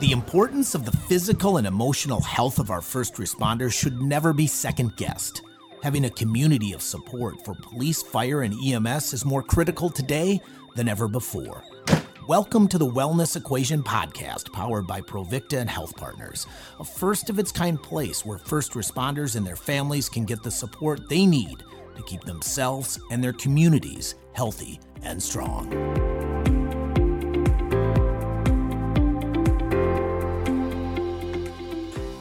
The importance of the physical and emotional health of our first responders should never be second guessed. Having a community of support for police, fire, and EMS is more critical today than ever before. Welcome to the Wellness Equation podcast, powered by Provicta and Health Partners, a first of its kind place where first responders and their families can get the support they need to keep themselves and their communities healthy and strong.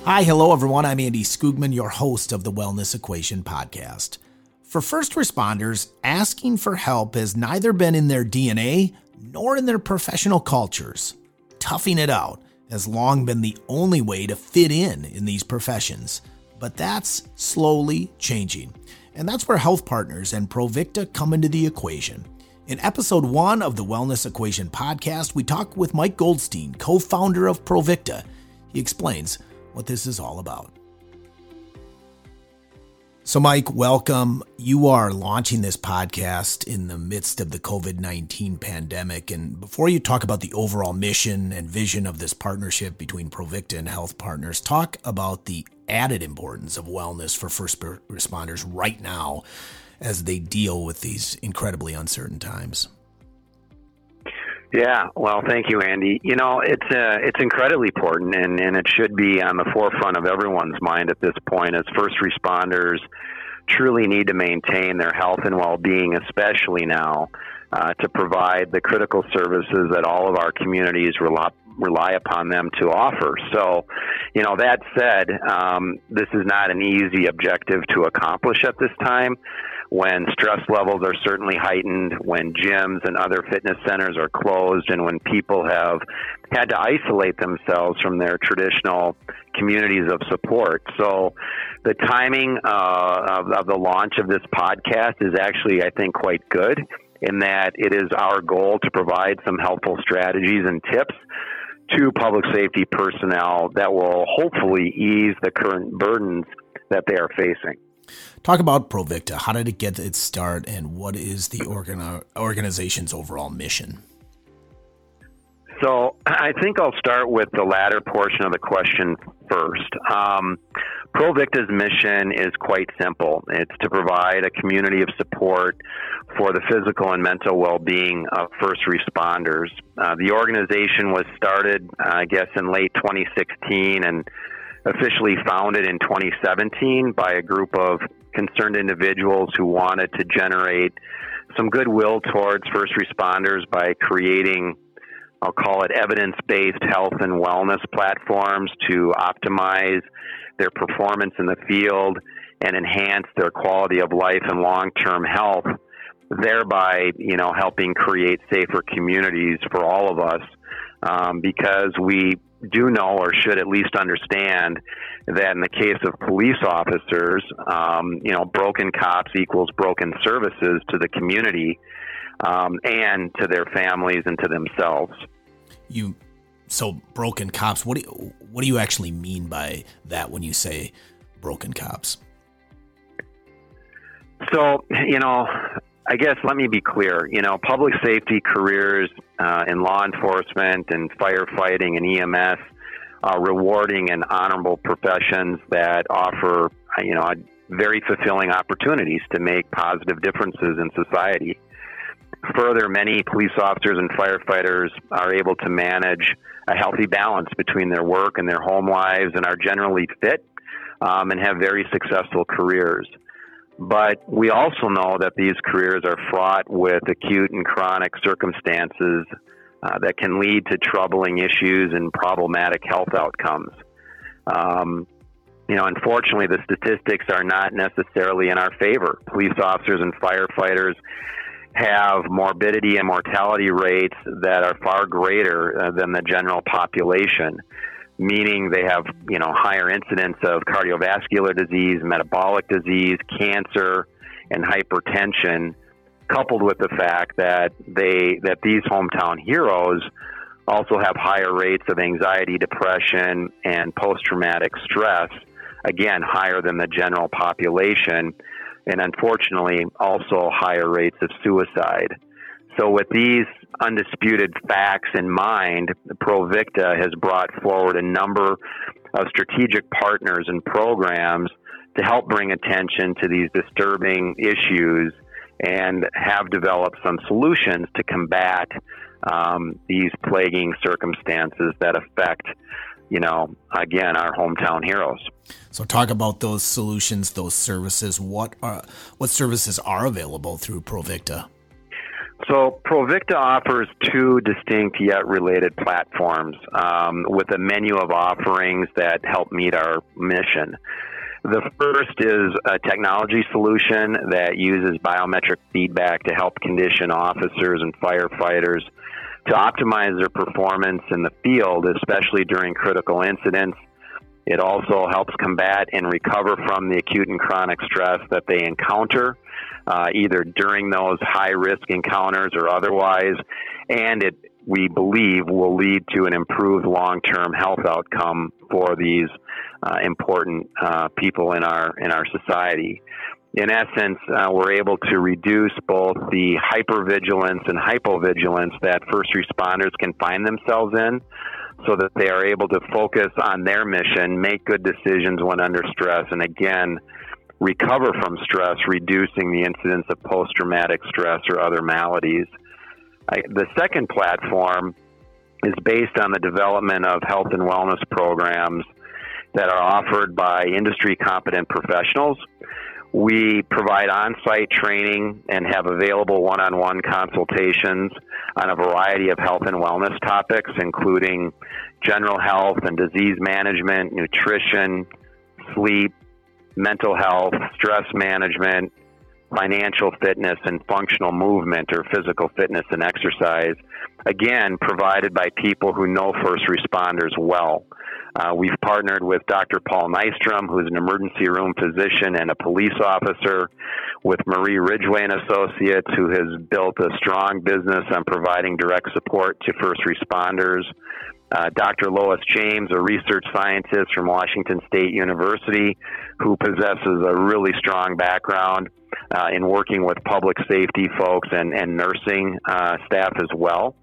Hi, hello everyone. I'm Andy Skoogman, your host of the Wellness Equation podcast. For first responders, asking for help has neither been in their DNA nor in their professional cultures. Toughing it out has long been the only way to fit in in these professions, but that's slowly changing. And that's where health partners and Provicta come into the equation. In episode one of the Wellness Equation podcast, we talk with Mike Goldstein, co founder of Provicta. He explains what this is all about. So, Mike, welcome. You are launching this podcast in the midst of the COVID 19 pandemic. And before you talk about the overall mission and vision of this partnership between Provicta and Health Partners, talk about the added importance of wellness for first responders right now as they deal with these incredibly uncertain times. Yeah, well, thank you, Andy. You know, it's uh, it's incredibly important, and, and it should be on the forefront of everyone's mind at this point as first responders truly need to maintain their health and well-being, especially now, uh, to provide the critical services that all of our communities rely, rely upon them to offer. So, you know, that said, um, this is not an easy objective to accomplish at this time when stress levels are certainly heightened, when gyms and other fitness centers are closed, and when people have had to isolate themselves from their traditional communities of support. So, the timing uh, of, of the launch of this podcast is actually, I think, quite good in that it is our goal to provide some helpful strategies and tips to public safety personnel that will hopefully ease the current burdens that they are facing. Talk about Provicta. How did it get its start, and what is the organ- organization's overall mission? So, I think I'll start with the latter portion of the question first. Um, Provicta's mission is quite simple. It's to provide a community of support for the physical and mental well-being of first responders. Uh, the organization was started, I guess, in late 2016 and officially founded in 2017 by a group of concerned individuals who wanted to generate some goodwill towards first responders by creating, I'll call it evidence based health and wellness platforms to optimize their performance in the field and enhance their quality of life and long term health, thereby, you know, helping create safer communities for all of us. Um, because we do know or should at least understand that in the case of police officers, um, you know, broken cops equals broken services to the community um, and to their families and to themselves. You so broken cops. What do you, what do you actually mean by that when you say broken cops? So you know, I guess let me be clear. You know, public safety careers uh, in law enforcement and firefighting and EMS are rewarding and honorable professions that offer, you know, very fulfilling opportunities to make positive differences in society. Further, many police officers and firefighters are able to manage a healthy balance between their work and their home lives and are generally fit um, and have very successful careers. But we also know that these careers are fraught with acute and chronic circumstances uh, that can lead to troubling issues and problematic health outcomes. Um, you know, unfortunately, the statistics are not necessarily in our favor. Police officers and firefighters have morbidity and mortality rates that are far greater uh, than the general population meaning they have you know higher incidence of cardiovascular disease, metabolic disease, cancer, and hypertension, coupled with the fact that they that these hometown heroes also have higher rates of anxiety, depression, and post-traumatic stress, again higher than the general population, and unfortunately also higher rates of suicide. So, with these undisputed facts in mind, Provicta has brought forward a number of strategic partners and programs to help bring attention to these disturbing issues and have developed some solutions to combat um, these plaguing circumstances that affect, you know, again, our hometown heroes. So, talk about those solutions, those services. What are what services are available through Provicta? So, Provicta offers two distinct yet related platforms um, with a menu of offerings that help meet our mission. The first is a technology solution that uses biometric feedback to help condition officers and firefighters to optimize their performance in the field, especially during critical incidents. It also helps combat and recover from the acute and chronic stress that they encounter, uh, either during those high risk encounters or otherwise. And it, we believe, will lead to an improved long term health outcome for these uh, important uh, people in our in our society in essence, uh, we're able to reduce both the hypervigilance and hypovigilance that first responders can find themselves in so that they are able to focus on their mission, make good decisions when under stress, and again, recover from stress, reducing the incidence of post traumatic stress or other maladies. I, the second platform is based on the development of health and wellness programs that are offered by industry competent professionals we provide on site training and have available one on one consultations on a variety of health and wellness topics, including general health and disease management, nutrition, sleep, mental health, stress management, financial fitness, and functional movement or physical fitness and exercise. Again, provided by people who know first responders well. Uh, we've partnered with Dr. Paul Nystrom, who's an emergency room physician and a police officer, with Marie Ridgway and Associates, who has built a strong business on providing direct support to first responders. Uh, Dr. Lois James, a research scientist from Washington State University, who possesses a really strong background uh, in working with public safety folks and, and nursing uh, staff as well.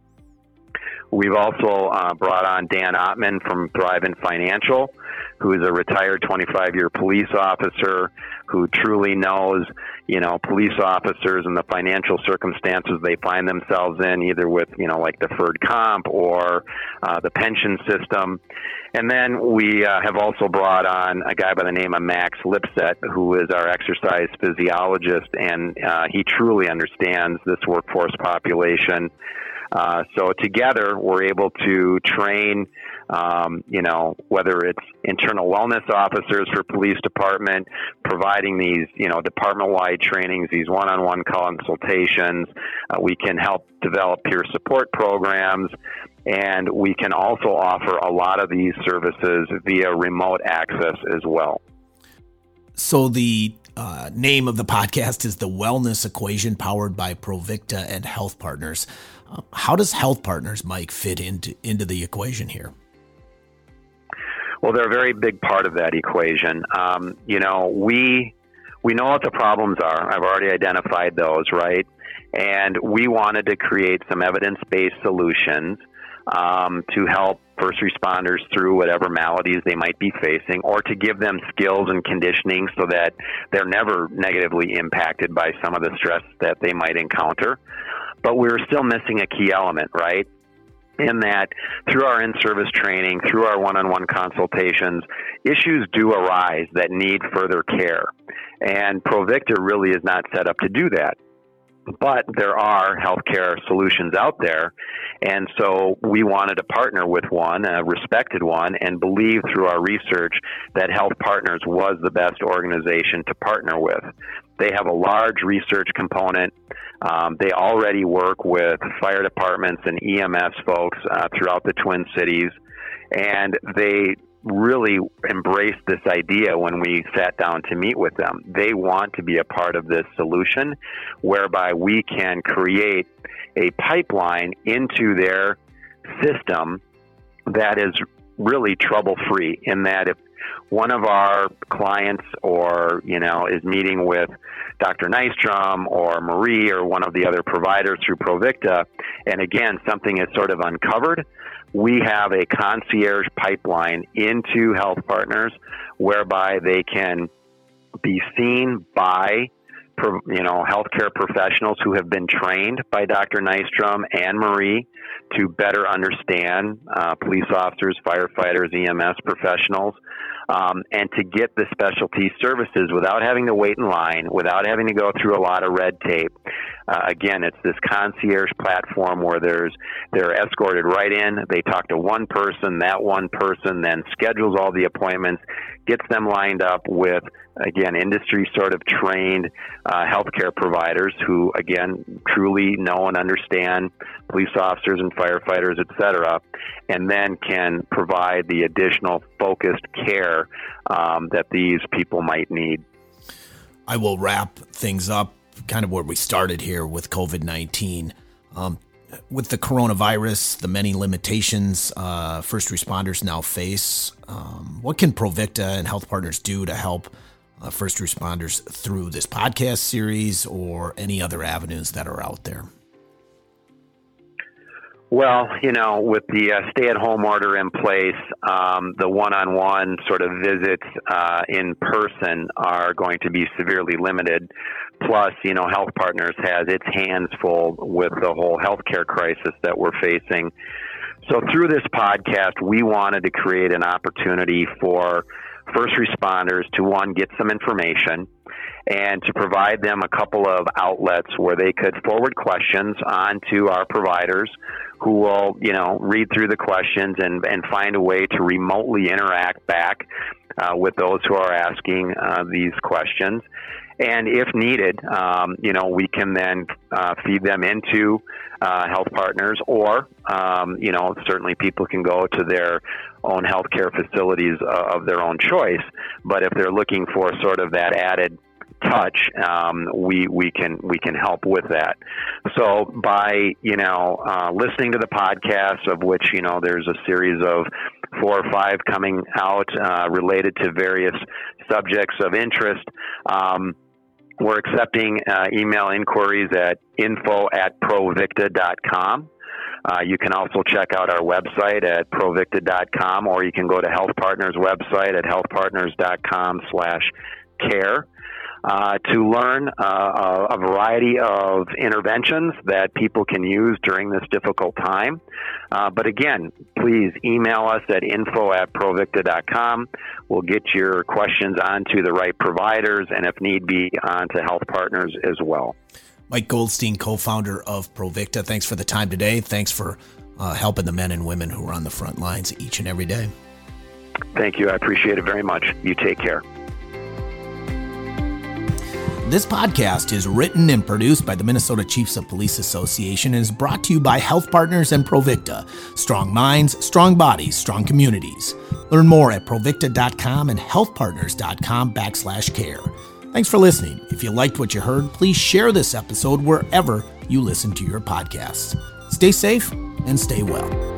We've also uh, brought on Dan Ottman from Thrivent Financial, who is a retired 25 year police officer who truly knows, you know, police officers and the financial circumstances they find themselves in, either with, you know, like deferred comp or uh, the pension system. And then we uh, have also brought on a guy by the name of Max Lipset, who is our exercise physiologist, and uh, he truly understands this workforce population uh, so together, we're able to train, um, you know, whether it's internal wellness officers for police department, providing these, you know, department-wide trainings, these one-on-one consultations. Uh, we can help develop peer support programs, and we can also offer a lot of these services via remote access as well. So the uh, name of the podcast is the Wellness Equation, powered by Provicta and Health Partners. Uh, how does Health Partners, Mike, fit into into the equation here? Well, they're a very big part of that equation. Um, you know, we we know what the problems are. I've already identified those, right? And we wanted to create some evidence based solutions um, to help first responders through whatever maladies they might be facing, or to give them skills and conditioning so that they're never negatively impacted by some of the stress that they might encounter. But we're still missing a key element, right? in that through our in-service training, through our one-on-one consultations, issues do arise that need further care. And Provicta really is not set up to do that but there are healthcare solutions out there. And so we wanted to partner with one, a respected one, and believe through our research that Health Partners was the best organization to partner with. They have a large research component. Um, they already work with fire departments and EMS folks uh, throughout the Twin Cities. And they really embraced this idea when we sat down to meet with them. They want to be a part of this solution whereby we can create a pipeline into their system that is really trouble free in that if one of our clients or, you know, is meeting with Dr. Nystrom or Marie or one of the other providers through Provicta, and again, something is sort of uncovered, we have a concierge pipeline into health partners whereby they can be seen by you know healthcare professionals who have been trained by Dr. Nystrom and Marie to better understand uh, police officers, firefighters, EMS professionals, um, and to get the specialty services without having to wait in line, without having to go through a lot of red tape. Uh, again, it's this concierge platform where there's they're escorted right in. They talk to one person. That one person then schedules all the appointments, gets them lined up with again industry sort of trained uh, healthcare providers who again truly know and understand police officers and firefighters, et cetera, and then can provide the additional focused care um, that these people might need. I will wrap things up kind of where we started here with COVID 19. Um, with the coronavirus, the many limitations uh, first responders now face, um, what can Provicta and health partners do to help uh, first responders through this podcast series or any other avenues that are out there? Well, you know, with the uh, stay-at-home order in place, um, the one-on-one sort of visits uh, in person are going to be severely limited. Plus, you know, Health Partners has its hands full with the whole healthcare crisis that we're facing. So, through this podcast, we wanted to create an opportunity for first responders to one get some information and to provide them a couple of outlets where they could forward questions on to our providers who will, you know, read through the questions and, and find a way to remotely interact back uh, with those who are asking uh, these questions. And if needed, um, you know, we can then uh, feed them into uh, health partners, or um, you know, certainly people can go to their own healthcare facilities uh, of their own choice. But if they're looking for sort of that added touch, um, we we can we can help with that. So by you know uh, listening to the podcast, of which you know there's a series of four or five coming out uh, related to various subjects of interest. Um, we're accepting uh, email inquiries at info at provicta.com. Uh, you can also check out our website at provicta.com, or you can go to Health Partners website at healthpartners.com slash care uh, to learn uh, a variety of interventions that people can use during this difficult time. Uh, but again, please email us at info at provicta.com. We'll get your questions onto the right providers and, if need be, onto health partners as well. Mike Goldstein, co founder of Provicta, thanks for the time today. Thanks for uh, helping the men and women who are on the front lines each and every day. Thank you. I appreciate it very much. You take care. This podcast is written and produced by the Minnesota Chiefs of Police Association and is brought to you by Health Partners and Provicta. Strong minds, strong bodies, strong communities. Learn more at provicta.com and healthpartners.com backslash care. Thanks for listening. If you liked what you heard, please share this episode wherever you listen to your podcasts. Stay safe and stay well.